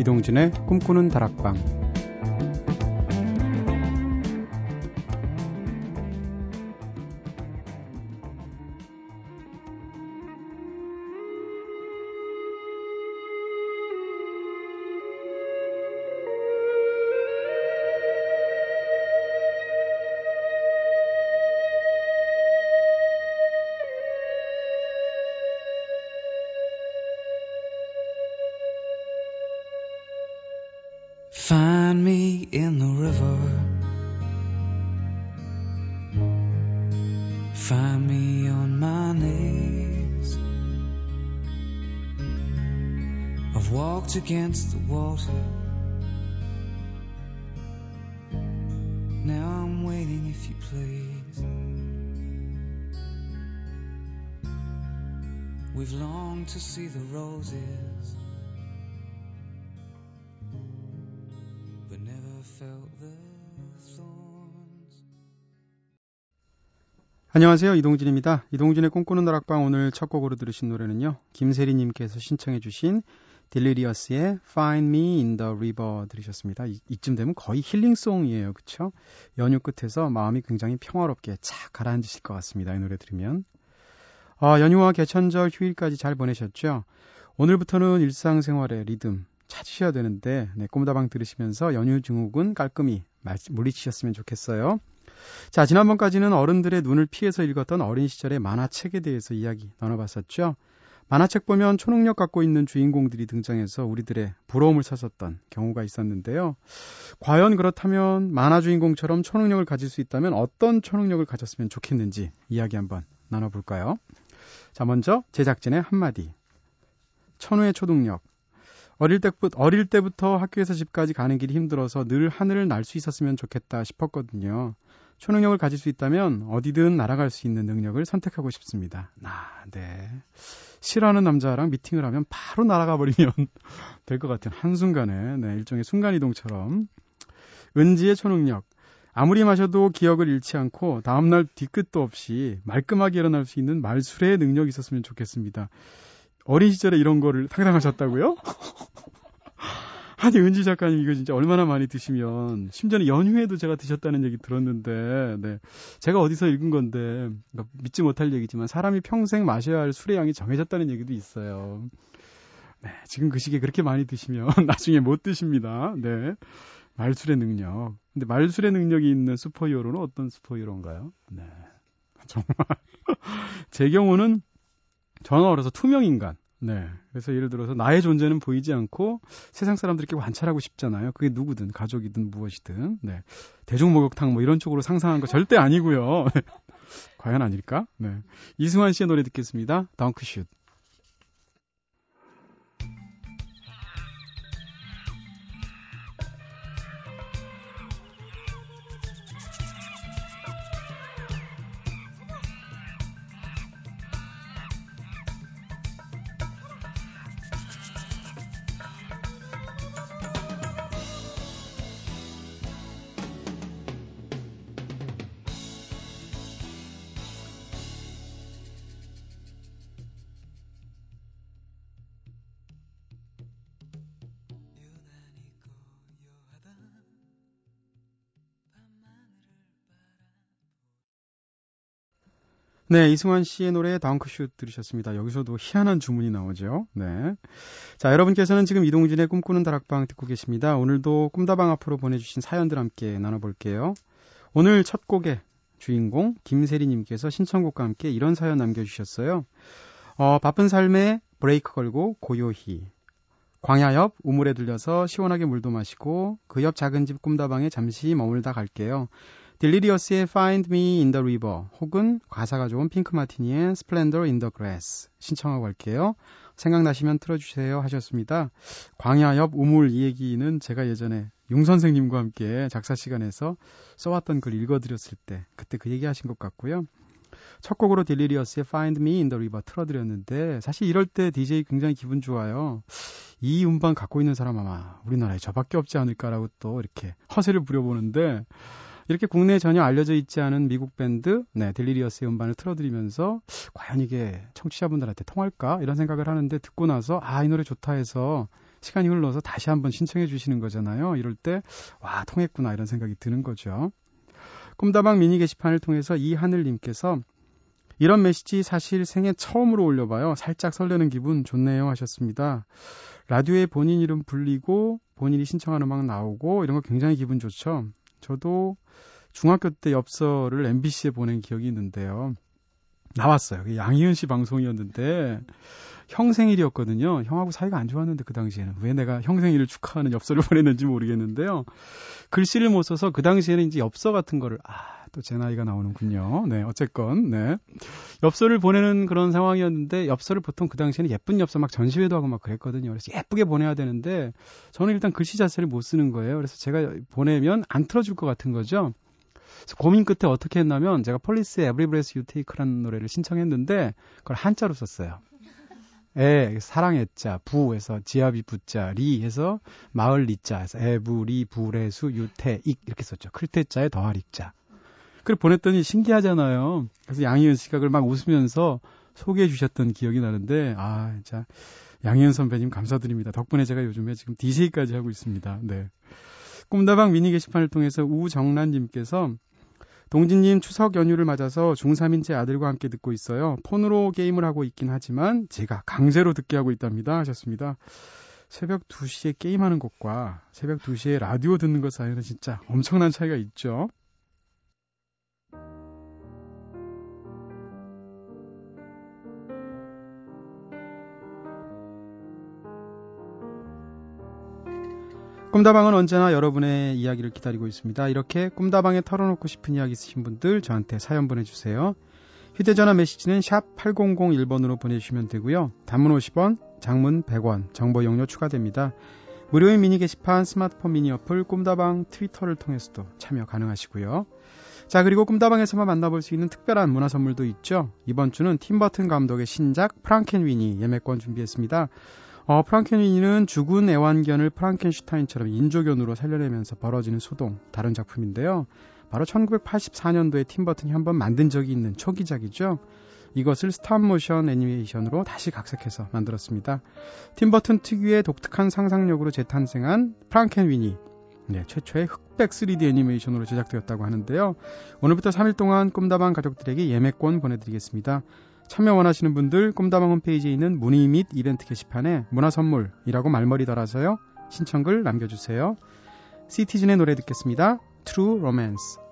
이동진의 꿈꾸는 다락방 against the water. Now I'm waiting if you please. We've longed to see the roses. 안녕하세요. 이동진입니다. 이동진의 꿈꾸는 다락방 오늘 첫 곡으로 들으신 노래는요. 김세리님께서 신청해주신 딜리리어스의 Find Me in the River 들으셨습니다. 이, 쯤 되면 거의 힐링송이에요. 그쵸? 연휴 끝에서 마음이 굉장히 평화롭게 착 가라앉으실 것 같습니다. 이 노래 들으면. 아, 연휴와 개천절 휴일까지 잘 보내셨죠? 오늘부터는 일상생활의 리듬 찾으셔야 되는데 네, 꿈다방 들으시면서 연휴 증후군 깔끔히 물리치셨으면 좋겠어요. 자, 지난번까지는 어른들의 눈을 피해서 읽었던 어린 시절의 만화책에 대해서 이야기 나눠봤었죠. 만화책 보면 초능력 갖고 있는 주인공들이 등장해서 우리들의 부러움을 샀었던 경우가 있었는데요. 과연 그렇다면 만화 주인공처럼 초능력을 가질 수 있다면 어떤 초능력을 가졌으면 좋겠는지 이야기 한번 나눠볼까요? 자, 먼저 제작진의 한마디. 천우의 초능력. 어릴 때부터, 어릴 때부터 학교에서 집까지 가는 길이 힘들어서 늘 하늘을 날 수 있었으면 좋겠다 싶었거든요. 초능력을 가질 수 있다면 어디든 날아갈 수 있는 능력을 선택하고 싶습니다. 아, 네. 싫어하는 남자랑 미팅을 하면 바로 날아가 버리면 될 것 같은 한순간에, 네, 일종의 순간이동처럼. 은지의 초능력. 아무리 마셔도 기억을 잃지 않고 다음날 뒤끝도 없이 말끔하게 일어날 수 있는 말술의 능력이 있었으면 좋겠습니다. 어린 시절에 이런 거를 상상하셨다고요? 아니 은지 작가님 이거 진짜 얼마나 많이 드시면 심지어는 연휴에도 제가 드셨다는 얘기 들었는데 네. 제가 어디서 읽은 건데 그러니까 믿지 못할 얘기지만 사람이 평생 마셔야 할 술의 양이 정해졌다는 얘기도 있어요. 네, 지금 그 시기에 그렇게 많이 드시면 나중에 못 드십니다. 네. 말술의 능력. 근데 말술의 능력이 있는 슈퍼히어로는 어떤 슈퍼히어로인가요? 네. 정말 제 경우는 저는 어려서 투명 인간. 네. 그래서 예를 들어서 나의 존재는 보이지 않고 세상 사람들께 관찰하고 싶잖아요. 그게 누구든 가족이든 무엇이든. 네. 대중 목욕탕 뭐 이런 쪽으로 상상한 거 절대 아니고요. 과연 아닐까? 네. 이승환 씨의 노래 듣겠습니다. 덩크슛. 네, 이승환 씨의 노래 다운크슛 들으셨습니다. 여기서도 희한한 주문이 나오죠. 네. 자, 여러분께서는 지금 이동진의 꿈꾸는 다락방 듣고 계십니다. 오늘도 꿈다방 앞으로 보내주신 사연들 함께 나눠볼게요. 오늘 첫 곡의 주인공 김세리님께서 신청곡과 함께 이런 사연 남겨주셨어요. 어, 바쁜 삶에 브레이크 걸고 고요히 광야 옆 우물에 들려서 시원하게 물도 마시고 그 옆 작은 집 꿈다방에 잠시 머물다 갈게요. 딜리리어스의 Find Me in the River 혹은 가사가 좋은 핑크 마티니의 Splendor in the Grass 신청하고 갈게요. 생각나시면 틀어주세요 하셨습니다. 광야 옆 우물 이 얘기는 제가 예전에 용 선생님과 함께 작사 시간에서 써왔던 글 읽어드렸을 때 그때 그 얘기 하신 것 같고요. 첫 곡으로 딜리리어스의 Find Me in the River 틀어드렸는데 사실 이럴 때 DJ 굉장히 기분 좋아요. 이 음반 갖고 있는 사람 아마 우리나라에 저밖에 없지 않을까라고 또 이렇게 허세를 부려보는데 이렇게 국내에 전혀 알려져 있지 않은 미국 밴드 네, 델리리어스의 음반을 틀어드리면서 과연 이게 청취자분들한테 통할까 이런 생각을 하는데 듣고 나서 아 이 노래 좋다 해서 시간이 흘러서 다시 한번 신청해 주시는 거잖아요. 이럴 때, 와, 통했구나, 이런 생각이 드는 거죠. 꿈다방 미니 게시판을 통해서 이하늘님께서 이런 메시지 사실 생애 처음으로 올려봐요. 살짝 설레는 기분 좋네요 하셨습니다. 라디오에 본인 이름 불리고 본인이 신청한 음악 나오고 이런 거 굉장히 기분 좋죠. 저도 중학교 때 엽서를 MBC에 보낸 기억이 있는데요. 나왔어요. 양희은 씨 방송이었는데 형 생일이었거든요. 형하고 사이가 안 좋았는데 그 당시에는 왜 내가 형 생일을 축하하는 엽서를 보냈는지 모르겠는데요. 글씨를 못 써서 그 당시에는 이제 엽서 같은 거를 아 또 제 나이가 나오는군요. 네, 어쨌건 네 엽서를 보내는 그런 상황이었는데 엽서를 보통 그 당시에는 예쁜 엽서 막 전시회도 하고 막 그랬거든요. 그래서 예쁘게 보내야 되는데 저는 일단 글씨 자체를 못 쓰는 거예요. 그래서 제가 보내면 안 틀어줄 것 같은 거죠. 고민 끝에 어떻게 했냐면 제가 폴리스의 Every Breath You Take라는 노래를 신청했는데 그걸 한자로 썼어요. 에 사랑했자 부에서 지압이 부자 리 해서 마을 리자 해서 에부리 부레수 유태 익 이렇게 썼죠. 클테자에 더할 익자. 그걸 보냈더니 신기하잖아요. 그래서 양희은 씨가 그걸 막 웃으면서 소개해 주셨던 기억이 나는데 아 진짜 양희은 선배님 감사드립니다. 덕분에 제가 요즘에 지금 DJ까지 하고 있습니다. 네. 꿈다방 미니 게시판을 통해서 우정란님께서 동진님 추석 연휴를 맞아서 중3인 제 아들과 함께 듣고 있어요. 폰으로 게임을 하고 있긴 하지만 제가 강제로 듣게 하고 있답니다. 하셨습니다. 새벽 2시에 게임하는 것과 새벽 2시에 라디오 듣는 것 사이에는 진짜 엄청난 차이가 있죠. 꿈다방은 언제나 여러분의 이야기를 기다리고 있습니다. 이렇게 꿈다방에 털어놓고 싶은 이야기 있으신 분들 저한테 사연 보내주세요. 휴대전화 메시지는 샵 8001번으로 보내주시면 되고요. 단문 50원, 장문 100원, 정보 용료 추가됩니다. 무료인 미니 게시판, 스마트폰 미니 어플, 꿈다방 트위터를 통해서도 참여 가능하시고요. 자, 그리고 꿈다방에서만 만나볼 수 있는 특별한 문화 선물도 있죠. 이번 주는 팀버튼 감독의 신작 프랑켄 위니 예매권 준비했습니다. 어, 프랑켄위니는 죽은 애완견을 프랑켄슈타인처럼 인조견으로 살려내면서 벌어지는 소동, 다른 작품인데요. 바로 1984년도에 팀버튼이 한번 만든 적이 있는 초기작이죠. 이것을 스탑모션 애니메이션으로 다시 각색해서 만들었습니다. 팀버튼 특유의 독특한 상상력으로 재탄생한 프랑켄위니, 네, 최초의 흑백 3D 애니메이션으로 제작되었다고 하는데요. 오늘부터 3일 동안 꿈다방 가족들에게 예매권 보내드리겠습니다. 참여 원하시는 분들 꿈다방 홈페이지에 있는 문의 및 이벤트 게시판에 문화선물이라고 말머리 달아서요. 신청글 남겨주세요. 시티즌의 노래 듣겠습니다. True Romance.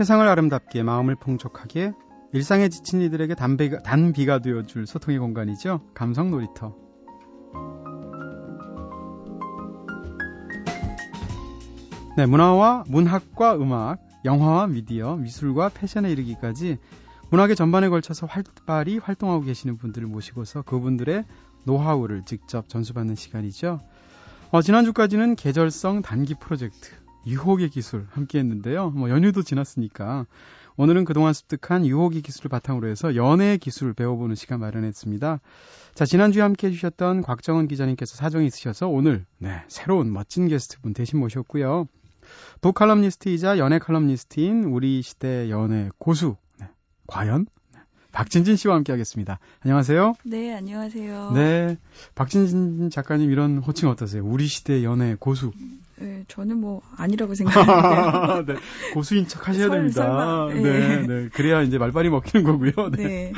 세상을 아름답게 마음을 풍족하게 일상에 지친 이들에게 단비가, 단비가 되어줄 소통의 공간이죠. 감성 놀이터. 네, 문화와 문학과 음악, 영화와 미디어, 미술과 패션에 이르기까지 문학의 전반에 걸쳐서 활발히 활동하고 계시는 분들을 모시고서 그분들의 노하우를 직접 전수받는 시간이죠. 어, 지난주까지는 계절성 단기 프로젝트, 유혹의 기술 함께 했는데요. 뭐 연휴도 지났으니까 오늘은 그동안 습득한 유혹의 기술을 바탕으로 해서 연애의 기술을 배워보는 시간 마련했습니다. 자, 지난주에 함께 해주셨던 곽정은 기자님께서 사정이 있으셔서 오늘, 네, 새로운 멋진 게스트분 대신 모셨고요. 북칼럼니스트이자 연애 칼럼니스트인 우리 시대 연애 고수, 네, 과연? 네, 박진진 씨와 함께 하겠습니다. 안녕하세요. 네, 안녕하세요. 네, 박진진 작가님 이런 호칭 어떠세요? 우리 시대 연애 고수. 네, 저는 뭐 아니라고 생각하는데요. 네, 고수인 척 하셔야 설- 됩니다. 네. 네, 네. 그래야 이제 말빨이 먹히는 거고요. 네. 네.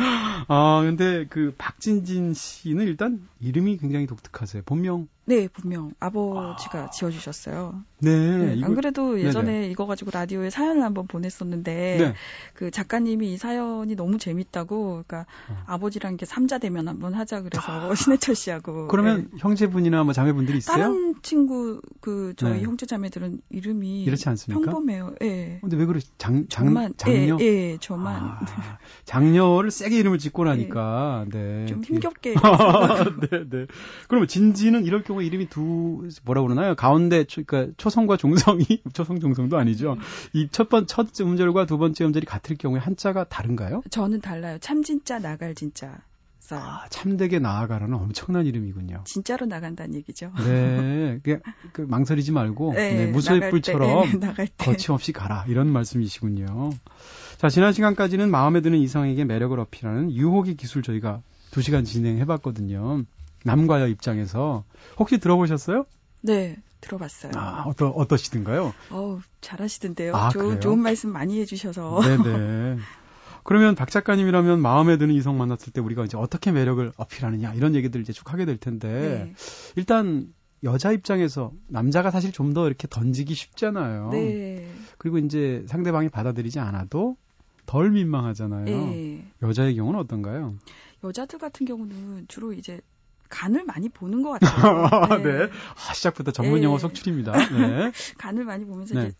아, 근데 그 박진진 씨는 일단 이름이 굉장히 독특하세요. 본명 네, 분명 아버지가 지어주셨어요. 네. 네, 이거- 안 그래도 예전에 네네. 이거 가지고 라디오에 사연을 한번 보냈었는데 네. 그 작가님이 이 사연이 너무 재밌다고 그러니까 어. 아버지랑 이렇게 삼자 대면 한번 하자 그래서 신해철 씨하고 그러면 네. 형제분이나 뭐 자매분들이 있어요? 다른 친구 그저 희 네. 형제 자매들은 이름이 이렇지 않습니까? 평범해요. 예. 근데 왜 그래? 장, 장, 저만 장녀? 예, 예, 저만 아, 장녀를 세게 이름을 짓고 나니까, 네. 좀 힘겹게 네, 네. 그러면 진지는 이럴 경우 이름이 두, 뭐라 그러나요? 가운데, 초, 그러니까 초성과 종성이, 초성 종성도 아니죠. 이 첫 번, 첫 음절과 두 번째 음절이 같을 경우에 한자가 다른가요? 저는 달라요. 참 진짜 나갈 진 짜 써요. 아, 참되게 나아가라는 엄청난 이름이군요. 진짜로 나간다는 얘기죠. 네. 그, 그 망설이지 말고, 네, 네, 무소의 뿔처럼 때, 네. 거침없이 가라. 이런 말씀이시군요. 자, 지난 시간까지는 마음에 드는 이성에게 매력을 어필하는 유혹의 기술 저희가 두 시간 진행해 봤거든요. 남과 여 입장에서. 혹시 들어보셨어요? 네, 들어봤어요. 아, 어떠, 어떠시던가요? 어우, 잘하시던데요. 아, 그래요? 좋은 말씀 많이 해주셔서. 네네. 그러면 박 작가님이라면 마음에 드는 이성 만났을 때 우리가 이제 어떻게 매력을 어필하느냐 이런 얘기들 이제 쭉 하게 될 텐데 네. 일단 여자 입장에서 남자가 사실 좀 더 이렇게 던지기 쉽잖아요. 네. 그리고 이제 상대방이 받아들이지 않아도 덜 민망하잖아요. 네. 여자의 경우는 어떤가요? 여자들 같은 경우는 주로 이제 간을 많이 보는 것 같아요. 네. 아, 시작부터 전문 네. 용어 속출입니다. 네. 간을 많이 보면서 네. 이제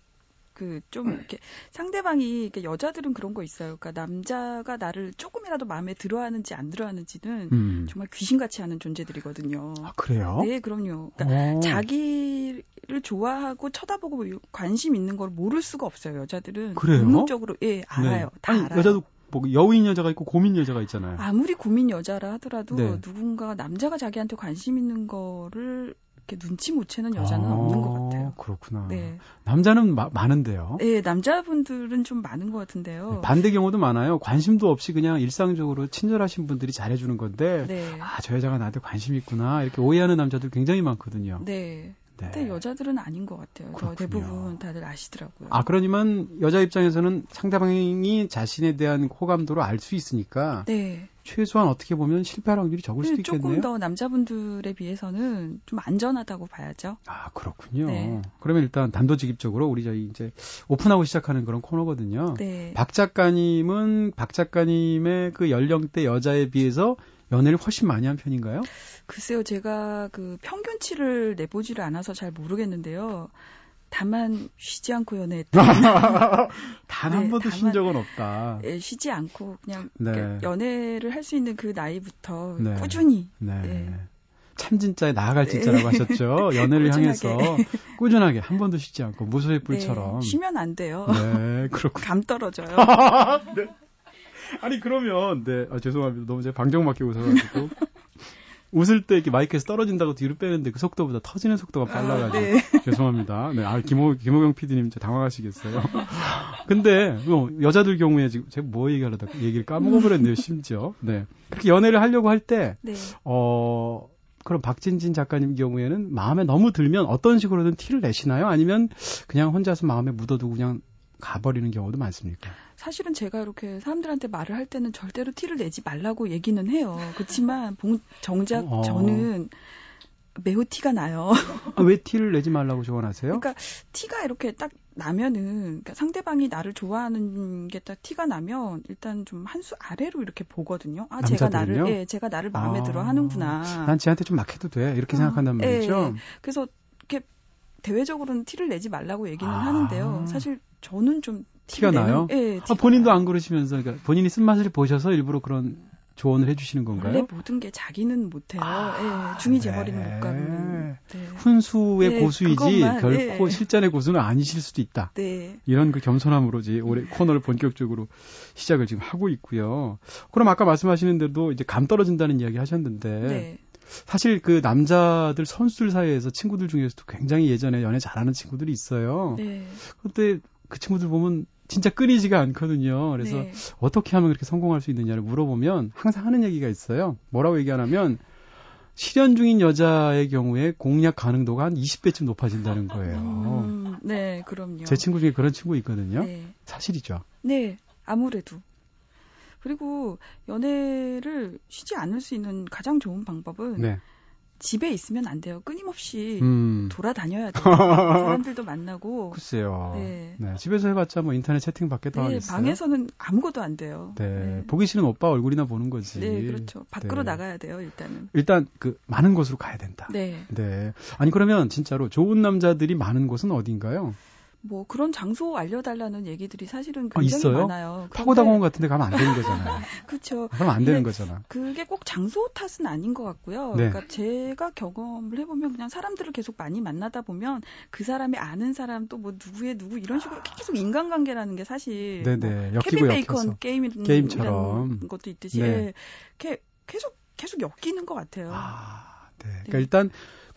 그 좀 이렇게 상대방이 이렇게 여자들은 그런 거 있어요. 그러니까 남자가 나를 조금이라도 마음에 들어하는지 안 들어하는지는 음. 정말 귀신같이 하는 존재들이거든요. 아, 그래요? 네, 그럼요. 그러니까 어. 자기를 좋아하고 쳐다보고 관심 있는 걸 모를 수가 없어요. 여자들은 그래요? 본능적으로 예 알아요. 네. 다 아니, 알아요. 여자도 뭐 여우인 여자가 있고 고민 여자가 있잖아요. 아무리 고민 여자라 하더라도 네. 누군가 남자가 자기한테 관심 있는 거를 이렇게 눈치 못 채는 여자는 아, 없는 것 같아요. 그렇구나. 네. 남자는 마- 많은데요. 예, 남자분들은 좀 많은 것 같은데요. 네, 반대 경우도 많아요. 관심도 없이 그냥 일상적으로 친절하신 분들이 잘해주는 건데, 네. 아, 저 여자가 나한테 관심 있구나. 이렇게 오해하는 남자들 굉장히 많거든요. 네. 네. 근데 여자들은 아닌 것 같아요. 저 그렇군요. 대부분 다들 아시더라고요. 아, 그러니만 여자 입장에서는 상대방이 자신에 대한 호감도를 알 수 있으니까, 네. 최소한 어떻게 보면 실패할 확률이 적을 수도 네, 조금 있겠네요. 더 남자분들에 비해서는 좀 안전하다고 봐야죠. 아, 그렇군요. 네. 그러면 일단 단도직입적으로 우리 저희 이제 오픈하고 시작하는 그런 코너거든요. 네. 박 작가님은 박 작가님의 그 연령대 여자에 비해서 연애를 훨씬 많이 한 편인가요? 글쎄요, 제가 그 평균치를 내보지를 않아서 잘 모르겠는데요. 다만 쉬지 않고 연애했다. 단한 네, 번도 쉰 적은 없다. 예, 쉬지 않고 그냥 네. 연애를 할 수 있는 그 나이부터 네. 꾸준히 네. 네. 참 진짜에 나아갈 진짜라고 하셨죠. 연애를 꾸준하게. 향해서 꾸준하게 한 번도 쉬지 않고 무소의 뿔처럼. 네, 쉬면 안 돼요. 네, 그렇군요. 감 떨어져요. 아니 그러면 네 아, 죄송합니다. 너무 제가 방정 맞게 웃어가지고 웃을 때 이렇게 마이크에서 떨어진다고 뒤로 빼는데 그 속도보다 터지는 속도가 빨라가지고 아, 네. 죄송합니다. 네, 아 김호 김호경 PD님 진짜 당황하시겠어요. 근데 뭐 여자들 경우에 지금 제가 뭐 얘기하려다 얘기를 까먹어버렸네요. 심지어 네 그렇게 연애를 하려고 할때 네. 어. 그럼 박진진 작가님 경우에는 마음에 너무 들면 어떤 식으로든 티를 내시나요? 아니면 그냥 혼자서 마음에 묻어두고 그냥 가버리는 경우도 많습니까? 사실은 제가 이렇게 사람들한테 말을 할 때는 절대로 티를 내지 말라고 얘기는 해요. 그렇지만 봉- 정작 어. 저는 매우 티가 나요. 아, 왜 티를 내지 말라고 조언하세요? 그러니까 티가 이렇게 딱 나면은 그러니까 상대방이 나를 좋아하는 게 딱 티가 나면 일단 좀 한 수 아래로 이렇게 보거든요. 아 제가 나를 남자들은요? 예, 제가 나를 마음에 아, 들어 하는구나. 난 쟤한테 좀 막해도 돼. 이렇게 어, 생각한단 말이죠. 예. 그래서 이렇게 대외적으로는 티를 내지 말라고 얘기는 아. 하는데요. 사실 저는 좀 티가 나요? 예, 아, 본인도 나요. 안 그러시면서 그러니까 본인이 쓴맛을 보셔서 일부러 그런 조언을 해주시는 원래 건가요? 모든 게 자기는 못해요. 아, 예, 중이 네. 재벌이는 못 가면. 네. 훈수의 네, 고수이지 그것만, 결코 네. 실전의 고수는 아니실 수도 있다. 네. 이런 그 겸손함으로 이제 올해 코너를 본격적으로 시작을 지금 하고 있고요. 그럼 아까 말씀하시는 대로 이제 감 떨어진다는 이야기 하셨는데 네. 사실 그 남자들 선수들 사이에서 친구들 중에서도 굉장히 예전에 연애 잘하는 친구들이 있어요. 네. 근데 그 친구들 보면 진짜 끊이지가 않거든요. 그래서 네. 어떻게 하면 그렇게 성공할 수 있느냐를 물어보면 항상 하는 얘기가 있어요. 뭐라고 얘기하냐면 실연 중인 여자의 경우에 공략 가능도가 한 20배쯤 높아진다는 거예요. 음, 네, 그럼요. 제 친구 중에 그런 친구 있거든요. 네. 사실이죠. 네, 아무래도. 그리고 연애를 쉬지 않을 수 있는 가장 좋은 방법은 네. 집에 있으면 안 돼요. 끊임없이 음. 돌아다녀야 돼요. 사람들도 만나고. 글쎄요. 네. 네, 집에서 해봤자 뭐 인터넷 채팅 밖에 더 네, 하겠어요. 방에서는 아무것도 안 돼요. 네, 보기 싫은 오빠 얼굴이나 보는 거지. 네, 그렇죠. 밖으로 네. 나가야 돼요, 일단은. 일단 그 많은 곳으로 가야 된다. 네. 네. 아니 그러면 진짜로 좋은 남자들이 많은 곳은 어딘가요? 뭐 그런 장소 알려달라는 얘기들이 사실은 아, 굉장히 있어요? 많아요. 파고다공원 같은 데 가면 안 되는 거잖아요. 그렇죠. 그러면 안 되는 네. 거잖아. 그게 꼭 장소 탓은 아닌 것 같고요. 네. 그러니까 제가 경험을 해보면 그냥 사람들을 계속 많이 만나다 보면 그 사람이 아는 사람 또 뭐 누구의 누구 이런 식으로 계속 인간관계라는 게 사실 네네. 뭐 엮이고 케빈 베이컨 엮여서. 게임 게임처럼. 것도 있듯이 네. 예, 계속 계속 엮이는 것 같아요. 아, 네. 그러니까 네. 일단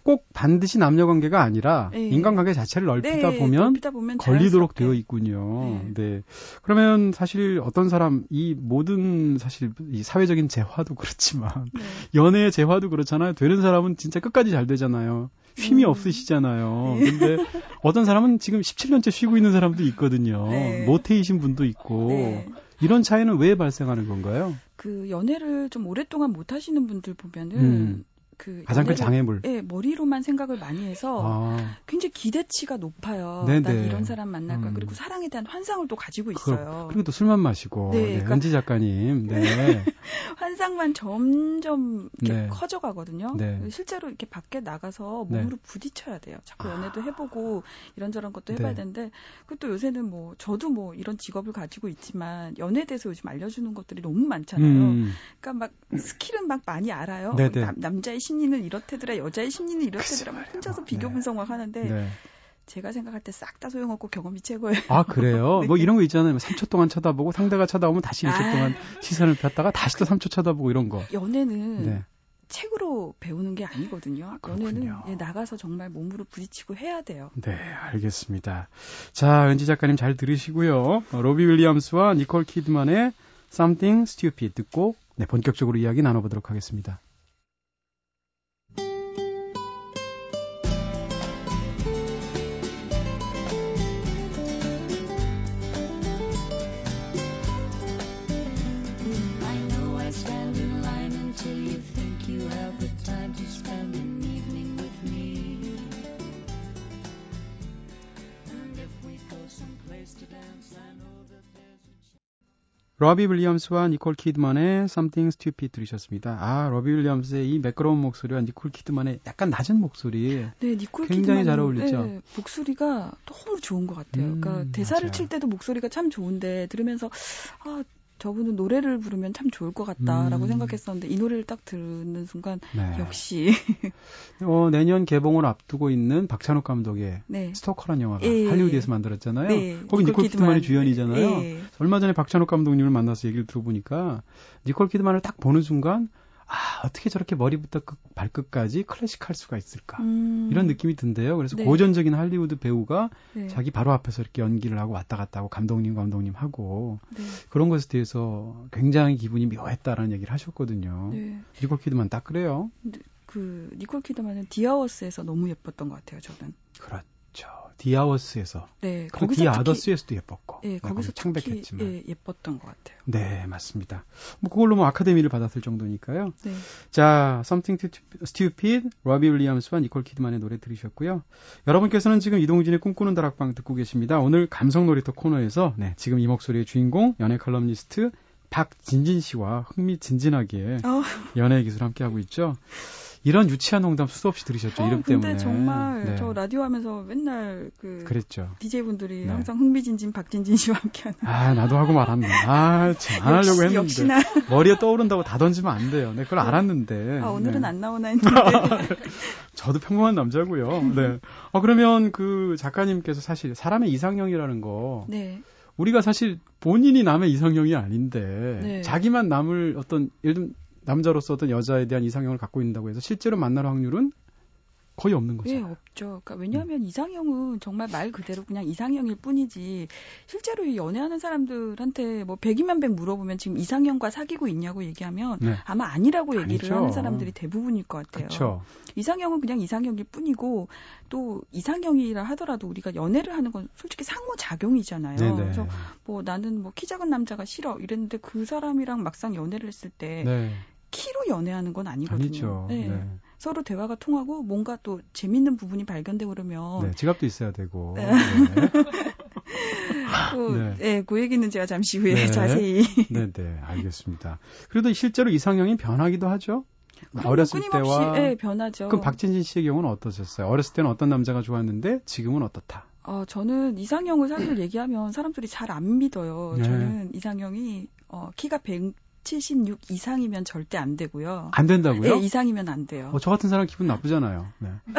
꼭 반드시 남녀 관계가 아니라 네. 인간관계 자체를 넓히다 네, 보면 넓히다 보면 걸리도록. 되어 있군요. 네. 네. 그러면 사실 어떤 사람 이 모든 사실 이 사회적인 재화도 그렇지만 네. 연애의 재화도 그렇잖아요. 되는 사람은 진짜 끝까지 잘 되잖아요. 쉼이 음. 없으시잖아요. 네. 근데 어떤 사람은 지금 17년째 쉬고 있는 사람도 있거든요. 네. 모태이신 분도 있고 네. 이런 차이는 왜 발생하는 건가요? 그 연애를 좀 오랫동안 못 하시는 분들 보면은 음. 그 가장 큰 장애물. 예, 머리로만 생각을 많이 해서 아, 굉장히 기대치가 높아요. 네네. 난 이런 사람 만날 거야. 음. 그리고 사랑에 대한 환상을 또 가지고 그, 있어요. 그리고 또 술만 마시고. 네, 네, 그러니까- 은지 작가님. 네. 환상만 점점 이렇게 네. 커져가거든요. 네. 실제로 이렇게 밖에 나가서 네. 몸으로 부딪혀야 돼요. 자꾸 아. 연애도 해보고 이런저런 것도 해봐야 네. 되는데 그또 요새는 뭐 저도 뭐 이런 직업을 가지고 있지만 연애에 대해서 요즘 알려주는 것들이 너무 많잖아요. 음, 그러니까 막 스킬은 막 많이 알아요. 네네. 남, 남자의 심리는 이렇대더라, 여자의 심리는 이렇대더라. 막. 혼자서 네. 비교 분석만 하는데 네. 제가 생각할 때 싹 다 소용없고 경험이 최고예요. 아, 그래요? 네. 뭐 이런 거 있잖아요. 3초 동안 쳐다보고 상대가 쳐다보면 다시 1초 아. 동안 시선을 폈다가 다시 또 3초 쳐다보고 이런 거. 연애는 네. 책으로 배우는 게 아니거든요. 그렇군요. 연애는 예, 나가서 정말 몸으로 부딪히고 해야 돼요. 네, 알겠습니다. 자, 은지 작가님 잘 들으시고요. 어, 로비 윌리엄스와 니콜 키드만의 Something Stupid 듣고 네, 본격적으로 이야기 나눠보도록 하겠습니다. 로비 윌리엄스와 니콜 키드만의 Something Stupid 들으셨습니다. 아, 로비 윌리엄스의 이 매끄러운 목소리와 니콜 키드만의 약간 낮은 목소리. 네, 니콜 굉장히 키드만은, 잘 어울리죠? 예, 목소리가 너무 좋은 것 같아요. 음, 그러니까 대사를 맞아요. 칠 때도 목소리가 참 좋은데 들으면서 아 저분은 노래를 부르면 참 좋을 것 같다라고 음. 생각했었는데 이 노래를 딱 듣는 순간 네. 역시 어, 내년 개봉을 앞두고 있는 박찬욱 감독의 네. 스토커라는 영화가 예. 할리우드에서 만들었잖아요. 네, 거기 니콜 키드만이 키드만. 주연이잖아요. 예. 얼마 전에 박찬욱 감독님을 만나서 얘기를 들어보니까 니콜 키드만을 딱 보는 순간 아 어떻게 저렇게 머리부터 끝, 발끝까지 클래식할 수가 있을까 음, 이런 느낌이 든대요. 그래서 네. 고전적인 할리우드 배우가 네. 자기 바로 앞에서 이렇게 연기를 하고 왔다 갔다 하고 감독님 감독님 하고 네. 그런 것에 대해서 굉장히 기분이 묘했다라는 얘기를 하셨거든요. 네. 니콜 키드만 딱 그래요. 그 니콜 키드만은 The Hours에서 너무 예뻤던 것 같아요. 저는. 그렇죠. The Hours에서 네, 그리고 거기서 The Others에서도 예뻤고 예, 네, 거기서 창백했지만 예, 예뻤던 것 같아요. 네 맞습니다. 뭐 그걸로 뭐 아카데미를 받았을 정도니까요. 네. 자, Something Stupid, 로비 윌리엄스와 니콜 키드만의 노래 들으셨고요. 여러분께서는 지금 이동진의 꿈꾸는 다락방 듣고 계십니다. 오늘 감성 놀이터 코너에서 네, 지금 이 목소리의 주인공 연애 칼럼니스트 박진진 씨와 흥미진진하게 어, 연애 기술 함께 하고 있죠. 이런 유치한 농담 수도 없이 들으셨죠. 어, 이름 근데 때문에. 정말 네, 저 라디오 하면서 맨날 그 그랬죠. DJ 분들이 네. 항상 흥미진진 박진진 씨와 함께하는. 아, 나도 하고 말았네. 아, 참, 안 하려고 했는데. 역시나 머리에 떠오른다고 다 던지면 안 돼요. 네, 그걸 알았는데. 아, 오늘은 네. 안 나오나 했는데. 저도 평범한 남자고요. 네. 어, 그러면 그 작가님께서 사실 사람의 이상형이라는 거 네. 우리가 사실 본인이 남의 이상형이 아닌데 네. 자기만 남을 어떤 예를 들면 남자로서 어떤 여자에 대한 이상형을 갖고 있다고 해서 실제로 만날 확률은 거의 없는 거죠. 예, 없죠. 그러니까 왜냐하면 이상형은 정말 말 그대로 그냥 이상형일 뿐이지 실제로 이 연애하는 사람들한테 뭐 백이면 백 물어보면 지금 이상형과 사귀고 있냐고 얘기하면 네. 아마 아니라고 얘기를 아니죠. 하는 사람들이 대부분일 것 같아요. 그렇죠. 이상형은 그냥 이상형일 뿐이고 또 이상형이라 하더라도 우리가 연애를 하는 건 솔직히 상호 작용이잖아요. 네네. 그래서 뭐 나는 뭐 키 작은 남자가 싫어 이랬는데 그 사람이랑 막상 연애를 했을 때 네. 키로 연애하는 건 아니거든요. 아니죠. 네. 네. 서로 대화가 통하고 뭔가 또 재밌는 부분이 발견되고 그러면 네, 지갑도 있어야 되고. 네. 네. 또, 네. 네. 그 얘기는 제가 잠시 후에 네. 자세히 네, 네, 알겠습니다. 그래도 실제로 이상형이 변하기도 하죠. 그럼요, 어렸을 때와 예, 변하죠. 그럼 박진진 씨의 경우는 어떠셨어요? 어렸을 때는 어떤 남자가 좋았는데 지금은 어떻다? 어, 저는 이상형을 사실 얘기하면 사람들이 잘 안 믿어요. 네. 저는 이상형이 어, 키가 176 이상이면 절대 안 되고요. 안 된다고요? 예, 이상이면 안 돼요. 어, 저 같은 사람 기분 나쁘잖아요. 네.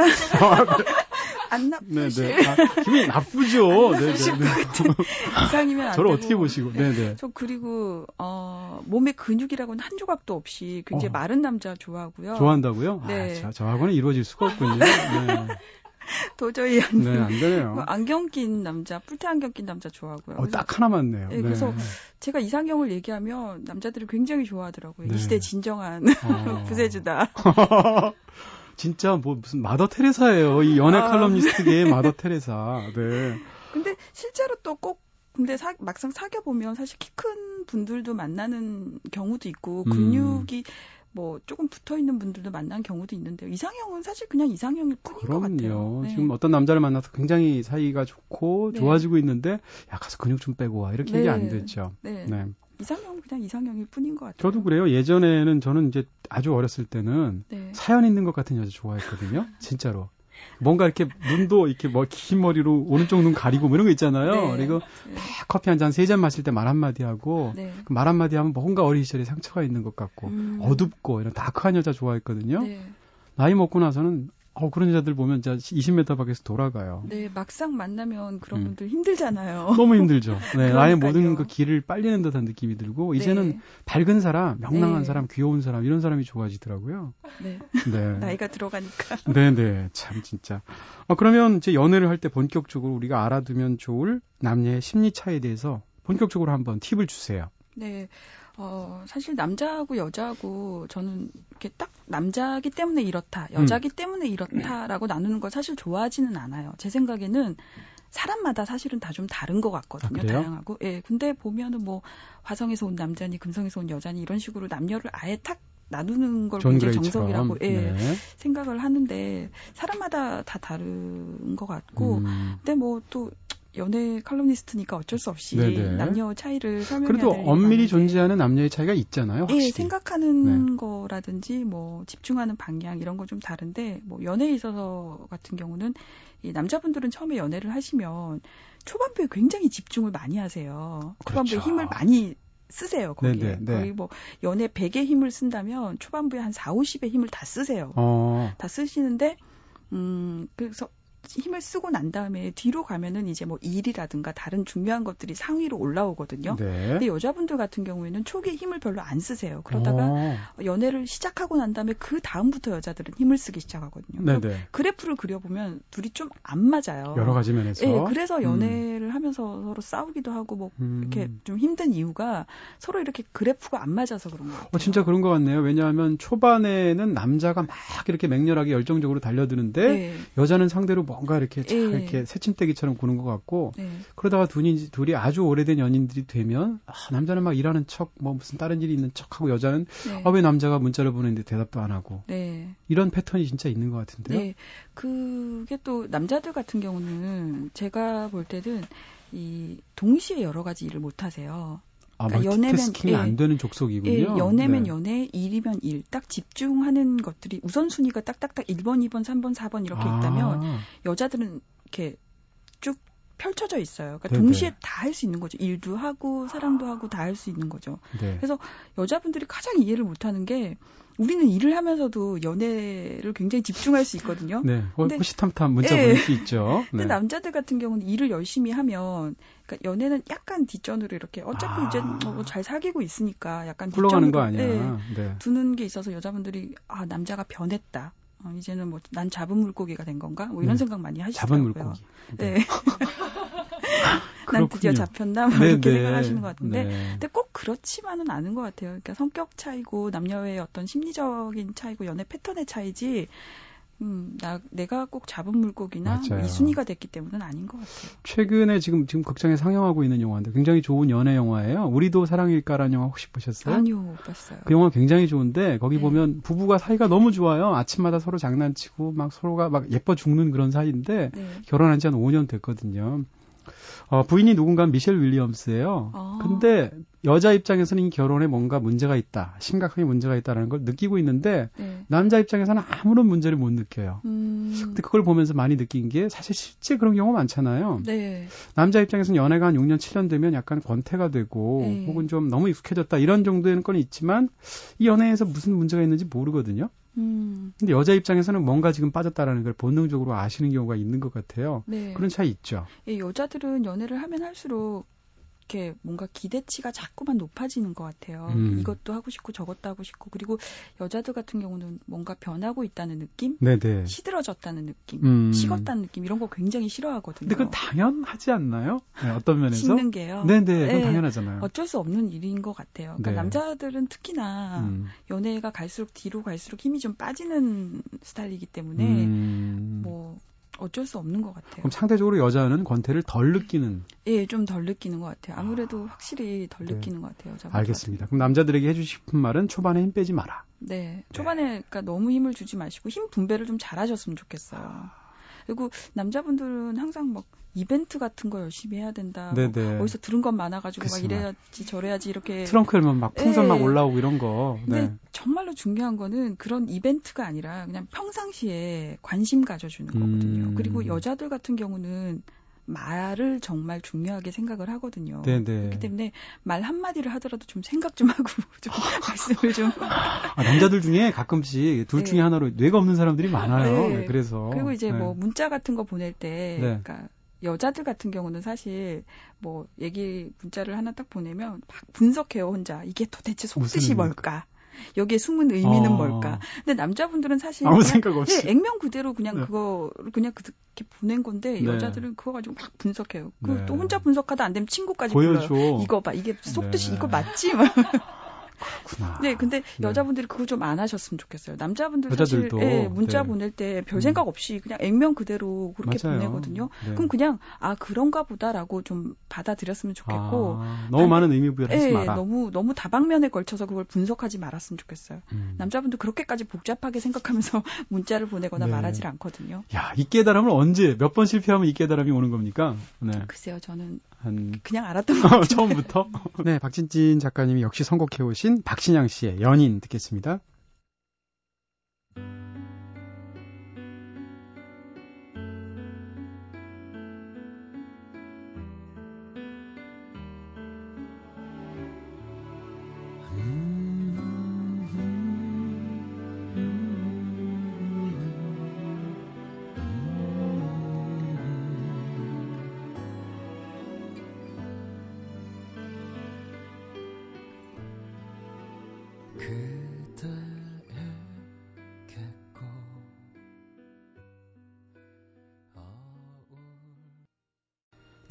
안 네, 나쁘실 네. 아, 기분이 나쁘죠. 네, 네, 네. 이상이면 안 저를 되고. 어떻게 보시고? 네, 네. 저 그리고 어, 몸에 근육이라고는 한 조각도 없이 굉장히 어. 마른 남자 좋아하고요. 좋아한다고요? 네. 아, 저, 저하고는 이루어질 수가 없군요. 네, 도저히 안 네. 안 되네요. 뭐 안경 낀 남자, 뿔테 안경 낀 남자 좋아하고요. 어, 딱 하나 맞네요. 네, 그래서 제가 이상형을 얘기하면 남자들이 굉장히 좋아하더라고요. 네. 이 시대 진정한 어. 구세주다. 진짜 뭐 무슨 마더 테레사예요. 이 연애 아. 칼럼니스트계의 마더 테레사. 네. 근데 실제로 또꼭 근데 사- 막상 사귀어 보면 사실 키 큰 분들도 만나는 경우도 있고 음. 근육이 뭐 조금 붙어 있는 분들도 만난 경우도 있는데요. 이상형은 사실 그냥 이상형일 뿐인 것 같아요. 그럼요. 네. 지금 어떤 남자를 만나서 굉장히 사이가 좋고 네. 좋아지고 있는데 야 가서 근육 좀 빼고 와 이렇게 얘기 네. 안 됐죠. 네. 네. 이상형은 그냥 이상형일 뿐인 것 같아요. 저도 그래요. 예전에는 저는 이제 아주 어렸을 때는 네. 사연 있는 것 같은 여자 좋아했거든요. 진짜로. 뭔가 이렇게 눈도 이렇게 뭐 긴 머리로 오른쪽 눈 가리고 뭐 이런 거 있잖아요. 네. 그리고 네. 딱 커피 한 잔세잔 마실 때 말 한마디 하고 네. 그말 한마디 하면 뭔가 어린 시절에 상처가 있는 것 같고 음. 어둡고 이런 다크한 여자 좋아했거든요. 네. 나이 먹고 나서는 어, 그런 여자들 보면 진짜 20m 밖에서 돌아가요. 네, 막상 만나면 그런 음. 분들 힘들잖아요. 너무 힘들죠. 네, 나의 그러니까요. 모든 그 길을 빨리는 듯한 느낌이 들고 이제는 네. 밝은 사람, 명랑한 네. 사람, 귀여운 사람 이런 사람이 좋아지더라고요. 네. 네. 나이가 들어가니까. 네, 네. 참 진짜. 어, 그러면 이제 연애를 할 때 본격적으로 우리가 알아두면 좋을 남녀의 심리 차이에 대해서 본격적으로 한번 팁을 주세요. 네. 어, 사실 남자하고 여자하고 저는 이렇게 딱 남자기 때문에 이렇다, 여자기 때문에 이렇다라고 나누는 걸 사실 좋아하지는 않아요. 제 생각에는 사람마다 사실은 다 좀 다른 것 같거든요. 아? 다양하고. 예. 근데 보면은 뭐 화성에서 온 남자니 금성에서 온 여자니 이런 식으로 남녀를 아예 탁 나누는 걸존 굉장히. 정석이라고 예, 네. 생각을 하는데 사람마다 다 다른 것 같고 음. 근데 뭐 또 연애 칼럼니스트니까 어쩔 수 없이 네네. 남녀 차이를 설명해야 그래도 엄밀히 존재하는 남녀의 차이가 있잖아요. 확실히. 네. 예, 생각하는 거라든지 뭐 집중하는 방향 이런 거 좀 다른데 뭐 연애에 있어서 같은 경우는 이 남자분들은 처음에 연애를 하시면 초반부에 굉장히 집중을 많이 하세요. 초반부에 그렇죠. 힘을 많이 쓰세요, 거기에. 네네, 네. 거의 뭐 연애 100의 힘을 쓴다면 초반부에 한 4, 50의 힘을 다 쓰세요. 어. 다 쓰시는데 음 그래서 힘을 쓰고 난 다음에 뒤로 가면은 이제 뭐 일이라든가 다른 중요한 것들이 상위로 올라오거든요. 네. 근데 여자분들 같은 경우에는 초기에 힘을 별로 안 쓰세요. 그러다가 어. 연애를 시작하고 난 다음에 그 다음부터 여자들은 힘을 쓰기 시작하거든요. 네네. 그래프를 그려보면 둘이 좀 안 맞아요. 여러 가지 면에서. 예, 그래서 음. 연애를 하면서 서로 싸우기도 하고 뭐 음. 이렇게 좀 힘든 이유가 서로 이렇게 그래프가 안 맞아서 그런 것 같아요. 어, 진짜 그런 것 같네요. 왜냐하면 초반에는 남자가 막 이렇게 맹렬하게 열정적으로 달려드는데 네. 여자는 상대로 뭔가 이렇게 잘 예. 이렇게 새침대기처럼 구는 것 같고 네. 그러다가 둘이, 둘이 아주 오래된 연인들이 되면 아, 남자는 막 일하는 척 뭐 무슨 다른 일이 있는 척하고 여자는 네. 아, 왜 남자가 문자를 보내는데 대답도 안 하고 네. 이런 패턴이 진짜 있는 것 같은데요. 네. 그게 또 남자들 같은 경우는 제가 볼 때는 이 동시에 여러 가지 일을 못 하세요. 아, 그러니까 연애면, 예. 안 되는 족속이군요. 예, 연애면 네. 연애, 일이면 일, 딱 집중하는 것들이 우선순위가 딱딱딱 1번, 2번, 3번, 4번 이렇게 아, 있다면 여자들은 이렇게 쭉 펼쳐져 있어요. 그러니까 네네. 동시에 다 할 수 있는 거죠. 일도 하고 사랑도 하고 다 할 수 있는 거죠. 네. 그래서 여자분들이 가장 이해를 못하는 게 우리는 일을 하면서도 연애를 굉장히 집중할 수 있거든요. 네. 호- 근데- 호시탐탐 문자 예. 보낼 수 있죠. 근데 네. 남자들 같은 경우는 일을 열심히 하면 그러니까 연애는 약간 뒷전으로 이렇게 어차피 아. 이제 뭐 잘 사귀고 있으니까 약간 굴러가는 거 아니야. 네. 두는 게 있어서 여자분들이 아 남자가 변했다. 어, 이제는 뭐 난 잡은 물고기가 된 건가? 뭐 이런 네. 생각 많이 잡은 하시더라고요. 물고기. 네. 난 드디어. 잡혔나? 뭐 네, 이렇게 네. 생각하시는 것 같은데 네. 근데 꼭 그렇지만은 않은 것 같아요. 그러니까 성격 차이고 남녀의 어떤 심리적인 차이고 연애 패턴의 차이지 음, 나 내가 꼭 잡은 물고기나 뭐 맞아요. 이순이가 됐기 때문은 아닌 것 같아요. 최근에 지금 지금 극장에 상영하고 있는 영화인데 굉장히 좋은 연애 영화예요. 우리도 사랑일까라는 영화 혹시 보셨어요? 아니요, 못 봤어요. 그 영화 굉장히 좋은데 거기 네. 보면 부부가 사이가 너무 좋아요. 아침마다 서로 장난치고 막 서로가 막 예뻐 죽는 그런 사이인데 네. 결혼한 지 한 5년 됐거든요. 어, 부인이 누군가 미셸 윌리엄스예요. 아. 근데 여자 입장에서는 이 결혼에 뭔가 문제가 있다, 심각하게 문제가 있다라는 걸 느끼고 있는데 네. 남자 입장에서는 아무런 문제를 못 느껴요. 음, 근데 그걸 보면서 많이 느낀 게 사실 실제 그런 경우 많잖아요. 네. 남자 입장에서는 연애가 한 6년, 7년 되면 약간 권태가 되고 네. 혹은 좀 너무 익숙해졌다 이런 정도의 건이 있지만 이 연애에서 무슨 문제가 있는지 모르거든요. 음, 근데 여자 입장에서는 뭔가 지금 빠졌다라는 걸 본능적으로 아시는 경우가 있는 것 같아요. 네. 그런 차이 있죠. 예, 여자들은 연애를 하면 할수록 이렇게 뭔가 기대치가 자꾸만 높아지는 것 같아요. 음. 이것도 하고 싶고 저것도 하고 싶고 그리고 여자들 같은 경우는 뭔가 변하고 있다는 느낌, 네네. 시들어졌다는 느낌, 음. 식었다는 느낌 이런 거 굉장히 싫어하거든요. 근데 그건 당연하지 않나요? 네, 어떤 면에서? 식는 게요. 네네, 그건 네. 당연하잖아요. 어쩔 수 없는 일인 것 같아요. 그러니까 네. 남자들은 특히나 음. 연애가 갈수록 뒤로 갈수록 힘이 좀 빠지는 스타일이기 때문에 음. 뭐 어쩔 수 없는 것 같아요. 그럼 상대적으로 여자는 권태를 덜 느끼는. 예, 좀 덜 느끼는 것 같아요. 아무래도 확실히 덜 네. 느끼는 것 같아요. 여자분들 알겠습니다. 그럼 남자들에게 해주고 싶은 말은 초반에 힘 빼지 마라. 네. 초반에 그러니까 너무 힘을 주지 마시고 힘 분배를 좀 잘하셨으면 좋겠어요. 그리고 남자분들은 항상 막 이벤트 같은 거 열심히 해야 된다. 뭐 네네. 어디서 들은 것 많아가지고 막 그치, 이래야지 저래야지 이렇게. 트렁크 열면 막 풍선 막 예. 올라오고 이런 거. 근데 네. 정말로 중요한 거는 그런 이벤트가 아니라 그냥 평상시에 관심 가져주는 거거든요. 음. 그리고 여자들 같은 경우는 말을 정말 중요하게 생각을 하거든요. 네네. 그렇기 때문에 말 한마디를 하더라도 좀 생각 좀 하고 좀 말씀을 좀 아, 남자들 중에 가끔씩 둘 중에 네. 하나로 뇌가 없는 사람들이 많아요. 네. 네, 그래서. 그리고 이제 네. 뭐 문자 같은 거 보낼 때, 네. 그러니까 여자들 같은 경우는 사실 뭐 얘기 문자를 하나 딱 보내면 막 분석해요 혼자 이게 도대체 속뜻이 뭘까? 여기에 숨은 의미는 어. 뭘까? 근데 남자분들은 사실 아무 그냥, 생각 없이. 네, 액면 그대로 그냥 네. 그거를 그냥 그렇게 보낸 건데 네. 여자들은 그거 가지고 막 분석해요. 그 네. 또 혼자 분석하다 안 되면 친구까지 불러요. 보여줘. 이거 봐, 이게 속뜻이 네. 이거 맞지? 막. 그렇구나. 네, 근데 네. 여자분들이 그거 좀 안 하셨으면 좋겠어요. 남자분들 사실 여자들도, 예, 문자 네. 보낼 때별 음. 생각 없이 그냥 액면 그대로 그렇게 맞아요. 보내거든요. 네. 그럼 그냥 아 그런가 보다라고 좀 받아들였으면 좋겠고 아, 너무 많은 의미 부여를 하지 예, 마라. 너무 너무 다방면에 걸쳐서 그걸 분석하지 말았으면 좋겠어요. 음. 남자분들 그렇게까지 복잡하게 생각하면서 문자를 보내거나 네. 말하질 않거든요. 야, 이 깨달음을 언제 몇 번 실패하면 이 깨달음이 오는 겁니까? 네. 글쎄요, 저는 한 그냥 알았던 것 같아요. 처음부터. 네, 박진진 작가님이 역시 선곡해 오신 박신양 씨의 연인 듣겠습니다.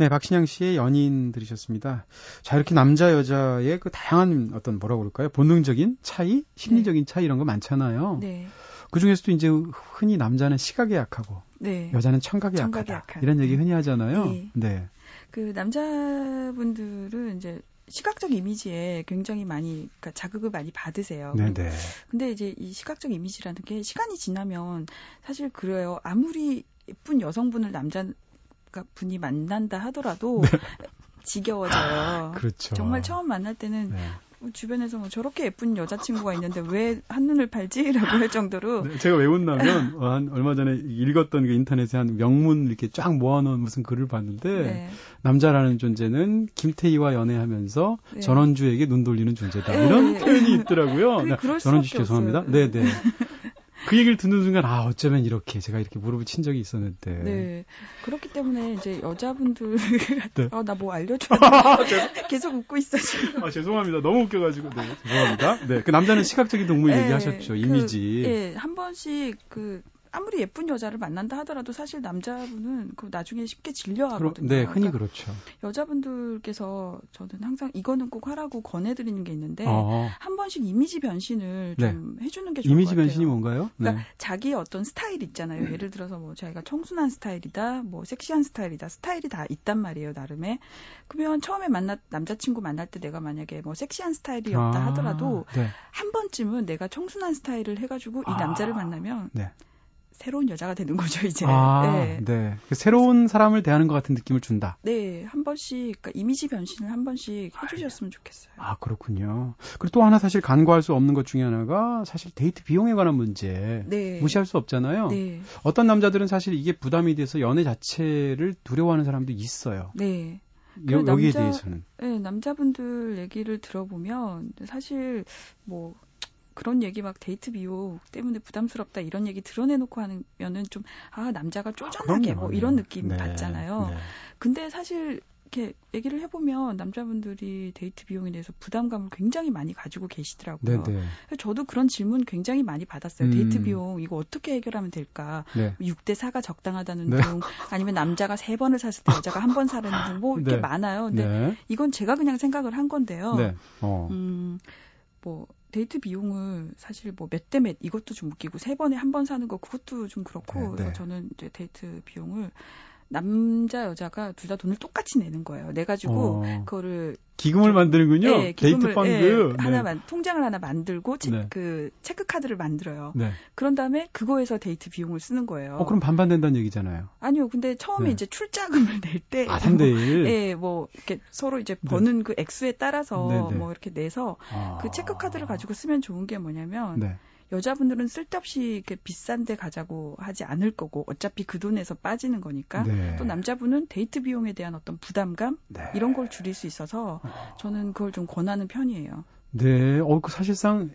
네, 박신양 씨의 연인 들으셨습니다. 자, 이렇게 남자 여자의 그 다양한 어떤 뭐라고 그럴까요? 본능적인 차이, 심리적인 차이 이런 거 많잖아요. 네, 그 중에서도 이제 흔히 남자는 시각에 약하고 네. 여자는 청각에, 청각에 약하다. 약한. 이런 얘기 흔히 하잖아요. 네. 네. 그 남자분들은 이제 시각적 이미지에 굉장히 많이 그러니까 자극을 많이 받으세요. 네, 네. 근데 이제 이 시각적 이미지라는 게 시간이 지나면 사실 그래요. 아무리 예쁜 여성분을 남자 분이 만난다 하더라도 지겨워져요. 네. 그렇죠. 정말 처음 만날 때는 네. 뭐 주변에서 뭐 저렇게 예쁜 여자친구가 있는데 왜 한눈을 팔지라고 할 정도로 네, 제가 왜 웃냐면 어, 한 얼마 전에 읽었던 그 인터넷에 한 명문 이렇게 쫙 모아놓은 무슨 글을 봤는데 네. 남자라는 존재는 김태희와 연애하면서 네. 전원주에게 눈 돌리는 존재다 네. 이런 표현이 있더라고요. 나- 그럴 전원주 씨 죄송합니다. 네네. 그 얘기를 듣는 순간 아 어쩌면 이렇게 제가 이렇게 무릎을 친 적이 있었는데. 네. 그렇기 때문에 이제 여자분들 네. 어, 나뭐 알려줘야 돼. 계속 웃고 있어 지금. 아 죄송합니다. 너무 웃겨가지고 네 죄송합니다. 네 그 남자는 시각적인 동물 예, 얘기하셨죠 그, 이미지. 예, 한 번씩 그 아무리 예쁜 여자를 만난다 하더라도 사실 남자분은 그 나중에 쉽게 질려하거든요. 네, 흔히 그러니까 그렇죠. 여자분들께서 저는 항상 이거는 꼭 하라고 권해드리는 게 있는데 어, 한 번씩 이미지 변신을 네. 좀 해주는 게 좋을 이미지 것 같아요. 변신이 뭔가요? 네. 그러니까 자기의 어떤 스타일 있잖아요. 예를 들어서 뭐 자기가 청순한 스타일이다, 뭐 섹시한 스타일이다, 스타일이 다 있단 말이에요, 나름의. 그러면 처음에 만났 남자친구 만날 때 내가 만약에 뭐 섹시한 스타일이었다 아, 하더라도 네. 한 번쯤은 내가 청순한 스타일을 해가지고 이 아, 남자를 만나면 네. 새로운 여자가 되는 거죠, 이제. 아, 네. 네. 그 새로운 사람을 대하는 것 같은 느낌을 준다. 네, 한 번씩 그러니까 이미지 변신을 한 번씩 해주셨으면 좋겠어요. 아, 그렇군요. 그리고 또 하나 사실 간과할 수 없는 것 중에 하나가 사실 데이트 비용에 관한 문제. 네. 무시할 수 없잖아요. 네, 어떤 남자들은 사실 이게 부담이 돼서 연애 자체를 두려워하는 사람도 있어요. 네. 여, 그 여기에 남자- 대해서는. 네, 남자분들 얘기를 들어보면 사실 뭐 그런 얘기 막 데이트 비용 때문에 부담스럽다 이런 얘기 드러내놓고 하면은 좀 아 남자가 쪼잔하게 그럼요. 뭐 이런 느낌 네, 받잖아요. 네. 근데 사실 이렇게 얘기를 해보면 남자분들이 데이트 비용에 대해서 부담감을 굉장히 많이 가지고 계시더라고요. 네, 네. 저도 그런 질문 굉장히 많이 받았어요. 음. 데이트 비용 이거 어떻게 해결하면 될까? 네. 6대 4가 적당하다는 네. 등 아니면 남자가 세 번을 샀을 때 여자가 한 번 사는 등뭐 이렇게 네. 많아요. 근데 네. 이건 제가 그냥 생각을 한 건데요. 네. 어. 음, 뭐 데이트 비용을 사실 뭐 몇 대 몇 이것도 좀 웃기고 세 번에 한 번 사는 거 그것도 좀 그렇고 네, 그래서 네. 저는 이제 데이트 비용을 남자 여자가 둘 다 돈을 똑같이 내는 거예요. 내 가지고 어. 그거를 기금을 만드는군요. 예, 데이트 기금을, 펀드. 예, 네. 하나 만 통장을 하나 만들고 체, 네. 그 체크 카드를 만들어요. 네. 그런 다음에 그거에서 데이트 비용을 쓰는 거예요. 어, 그럼 반반 된다는 얘기잖아요. 아니요, 근데 처음에 네. 이제 출자금을 낼 때, 아, 3대 1. 예, 뭐 이렇게 서로 이제 버는 그 액수에 따라서 네, 네. 뭐 이렇게 내서 아. 그 체크 카드를 가지고 쓰면 좋은 게 뭐냐면 네. 여자분들은 쓸데없이 이렇게 비싼데 가자고 하지 않을 거고 어차피 그 돈에서 빠지는 거니까 네. 또 남자분은 데이트 비용에 대한 어떤 부담감 네. 이런 걸 줄일 수 있어서 저는 그걸 좀 권하는 편이에요. 네. 어, 그 사실상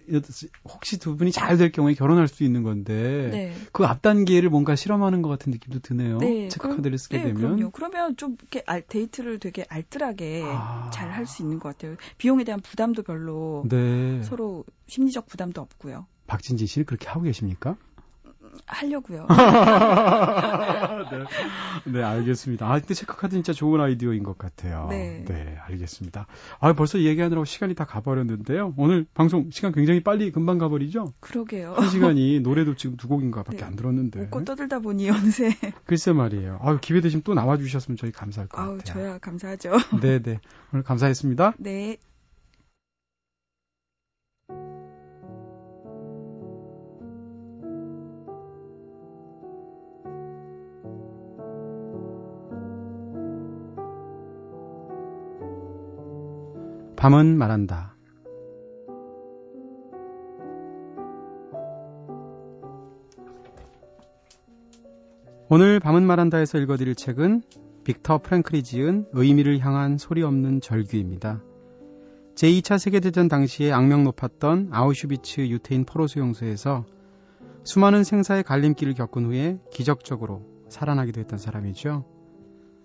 혹시 두 분이 잘 될 경우에 결혼할 수 있는 건데 네. 그앞 단계를 뭔가 실험하는 것 같은 느낌도 드네요. 네, 체크카드를 쓰게 네, 되면. 그럼요. 그러면 좀 이렇게 알- 데이트를 되게 알뜰하게 아. 잘할 수 있는 것 같아요. 비용에 대한 부담도 별로 네. 서로 심리적 부담도 없고요. 박진진 씨는 그렇게 하고 계십니까? 하려고요. 네. 네, 알겠습니다. 아, 근데 체크카드 진짜 좋은 아이디어인 것 같아요. 네. 알겠습니다. 아, 벌써 얘기하느라고 시간이 다 가버렸는데요. 오늘 방송 시간 굉장히 빨리 금방 가버리죠? 그러게요. 한 시간이 노래도 지금 두 곡인가 밖에 네. 안 들었는데. 웃고 떠들다 보니 연세. 글쎄 말이에요. 아유, 기회 되시면 또 나와주셨으면 저희 감사할 것 아우, 같아요. 저야 감사하죠. 네네. 오늘 감사했습니다. 네. 밤은 말한다. 오늘 밤은 말한다에서 읽어드릴 책은 빅터 프랭클이 지은 의미를 향한 소리 없는 절규입니다. 제2차 세계대전 당시에 악명 높았던 아우슈비츠 유태인 포로 수용소에서 수많은 생사의 갈림길을 겪은 후에 기적적으로 살아나기도 했던 사람이죠.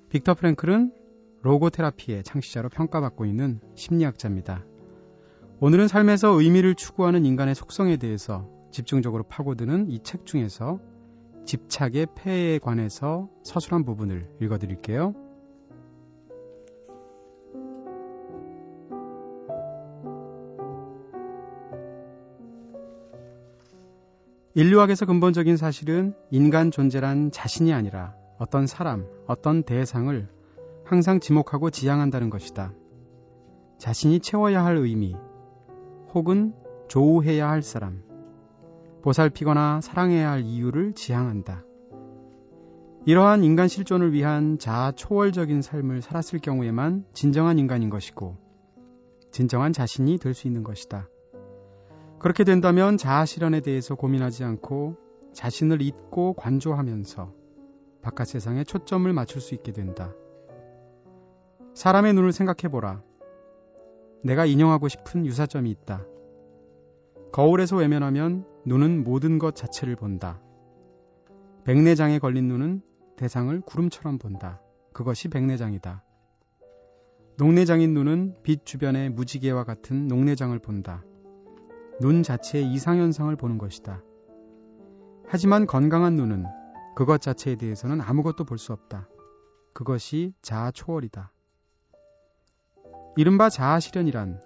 빅터 프랭클은 로고테라피의 창시자로 평가받고 있는 심리학자입니다. 오늘은 삶에서 의미를 추구하는 인간의 속성에 대해서 집중적으로 파고드는 이 책 중에서 집착의 폐해에 관해서 서술한 부분을 읽어드릴게요. 인류학에서 근본적인 사실은 인간 존재란 자신이 아니라 어떤 사람, 어떤 대상을 항상 지목하고 지향한다는 것이다. 자신이 채워야 할 의미, 혹은 조우해야 할 사람, 보살피거나 사랑해야 할 이유를 지향한다. 이러한 인간 실존을 위한 자아 초월적인 삶을 살았을 경우에만 진정한 인간인 것이고, 진정한 자신이 될 수 있는 것이다. 그렇게 된다면 자아 실현에 대해서 고민하지 않고 자신을 잊고 관조하면서 바깥 세상에 초점을 맞출 수 있게 된다. 사람의 눈을 생각해보라. 내가 인용하고 싶은 유사점이 있다. 거울에서 외면하면 눈은 모든 것 자체를 본다. 백내장에 걸린 눈은 대상을 구름처럼 본다. 그것이 백내장이다. 녹내장인 눈은 빛 주변의 무지개와 같은 녹내장을 본다. 눈 자체의 이상현상을 보는 것이다. 하지만 건강한 눈은 그것 자체에 대해서는 아무것도 볼 수 없다. 그것이 자아 초월이다. 이른바 자아 실현이란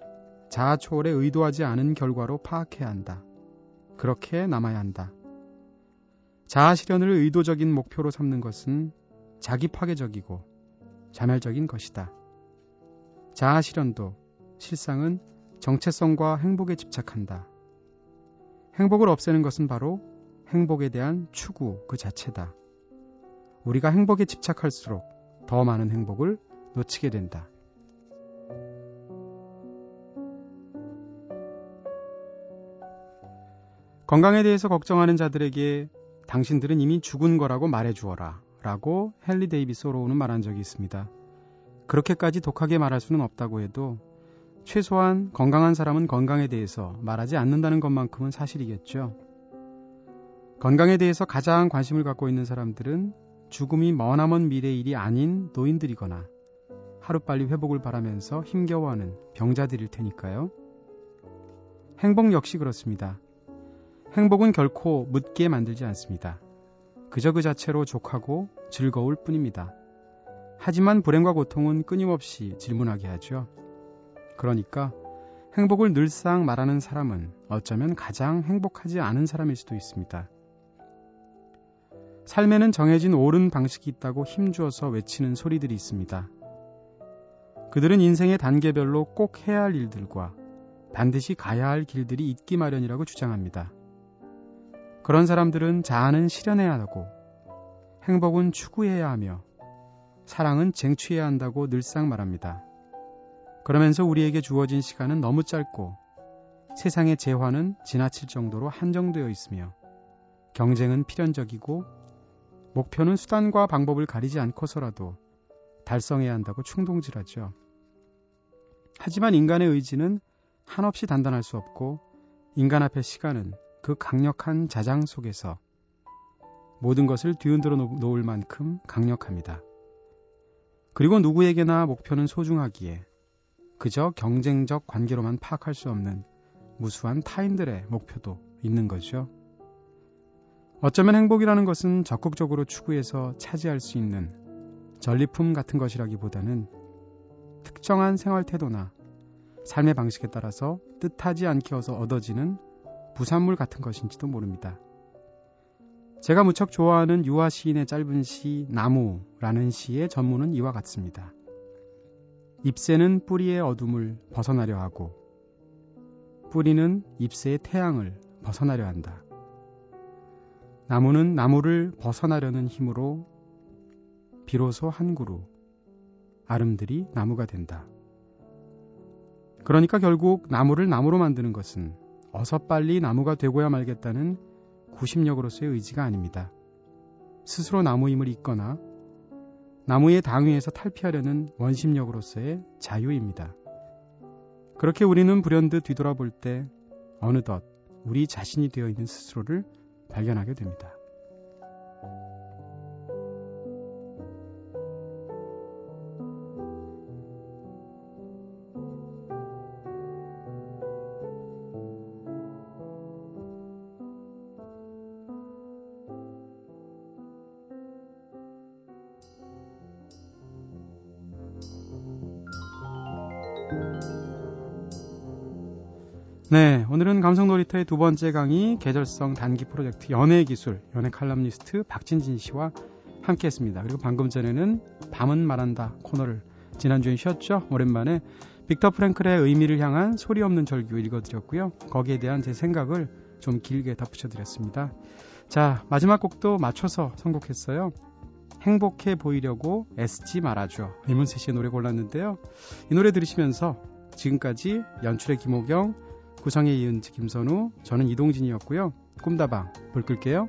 자아 초월에 의도하지 않은 결과로 파악해야 한다. 그렇게 남아야 한다. 자아 실현을 의도적인 목표로 삼는 것은 자기 파괴적이고 자멸적인 것이다. 자아 실현도 실상은 정체성과 행복에 집착한다. 행복을 없애는 것은 바로 행복에 대한 추구 그 자체다. 우리가 행복에 집착할수록 더 많은 행복을 놓치게 된다. 건강에 대해서 걱정하는 자들에게 당신들은 이미 죽은 거라고 말해 주어라. 라고 헨리 데이비스 로우는 말한 적이 있습니다. 그렇게까지 독하게 말할 수는 없다고 해도 최소한 건강한 사람은 건강에 대해서 말하지 않는다는 것만큼은 사실이겠죠. 건강에 대해서 가장 관심을 갖고 있는 사람들은 죽음이 머나먼 미래의 일이 아닌 노인들이거나 하루빨리 회복을 바라면서 힘겨워하는 병자들일 테니까요. 행복 역시 그렇습니다. 행복은 결코 묻게 만들지 않습니다. 그저 그 자체로 족하고 즐거울 뿐입니다. 하지만 불행과 고통은 끊임없이 질문하게 하죠. 그러니까 행복을 늘상 말하는 사람은 어쩌면 가장 행복하지 않은 사람일 수도 있습니다. 삶에는 정해진 옳은 방식이 있다고 힘주어서 외치는 소리들이 있습니다. 그들은 인생의 단계별로 꼭 해야 할 일들과 반드시 가야 할 길들이 있기 마련이라고 주장합니다. 그런 사람들은 자아는 실현해야 하고 행복은 추구해야 하며 사랑은 쟁취해야 한다고 늘상 말합니다. 그러면서 우리에게 주어진 시간은 너무 짧고 세상의 재화는 지나칠 정도로 한정되어 있으며 경쟁은 필연적이고 목표는 수단과 방법을 가리지 않고서라도 달성해야 한다고 충동질하죠. 하지만 인간의 의지는 한없이 단단할 수 없고 인간 앞의 시간은 그 강력한 자장 속에서 모든 것을 뒤흔들어 놓을 만큼 강력합니다. 그리고 누구에게나 목표는 소중하기에 그저 경쟁적 관계로만 파악할 수 없는 무수한 타인들의 목표도 있는 거죠. 어쩌면 행복이라는 것은 적극적으로 추구해서 차지할 수 있는 전리품 같은 것이라기보다는 특정한 생활 태도나 삶의 방식에 따라서 뜻하지 않게 어서 얻어지는 부산물 같은 것인지도 모릅니다. 제가 무척 좋아하는 유아 시인의 짧은 시 나무라는 시의 전문은 이와 같습니다. 잎새는 뿌리의 어둠을 벗어나려 하고 뿌리는 잎새의 태양을 벗어나려 한다. 나무는 나무를 벗어나려는 힘으로 비로소 한 그루 아름들이 나무가 된다. 그러니까 결국 나무를 나무로 만드는 것은 어서 빨리 나무가 되고야 말겠다는 구심력으로서의 의지가 아닙니다. 스스로 나무임을 잊거나 나무의 당위에서 탈피하려는 원심력으로서의 자유입니다. 그렇게 우리는 불현듯 뒤돌아볼 때 어느덧 우리 자신이 되어 있는 스스로를 발견하게 됩니다. 감성놀이터의 두 번째 강의 계절성 단기 프로젝트 연애 기술 연애 칼럼니스트 박진진 씨와 함께했습니다. 그리고 방금 전에는 밤은 말한다 코너를 지난주에 쉬었죠. 오랜만에 빅터 프랭클의 의미를 향한 소리 없는 절규 읽어드렸고요. 거기에 대한 제 생각을 좀 길게 덧붙여드렸습니다. 자, 마지막 곡도 맞춰서 선곡했어요. 행복해 보이려고 애쓰지 말아줘. 이문세 씨의 노래 골랐는데요. 이 노래 들으시면서 지금까지 연출의 김호경, 구성의 이은지 김선우, 저는 이동진이었고요. 꿈다방 불 끌게요.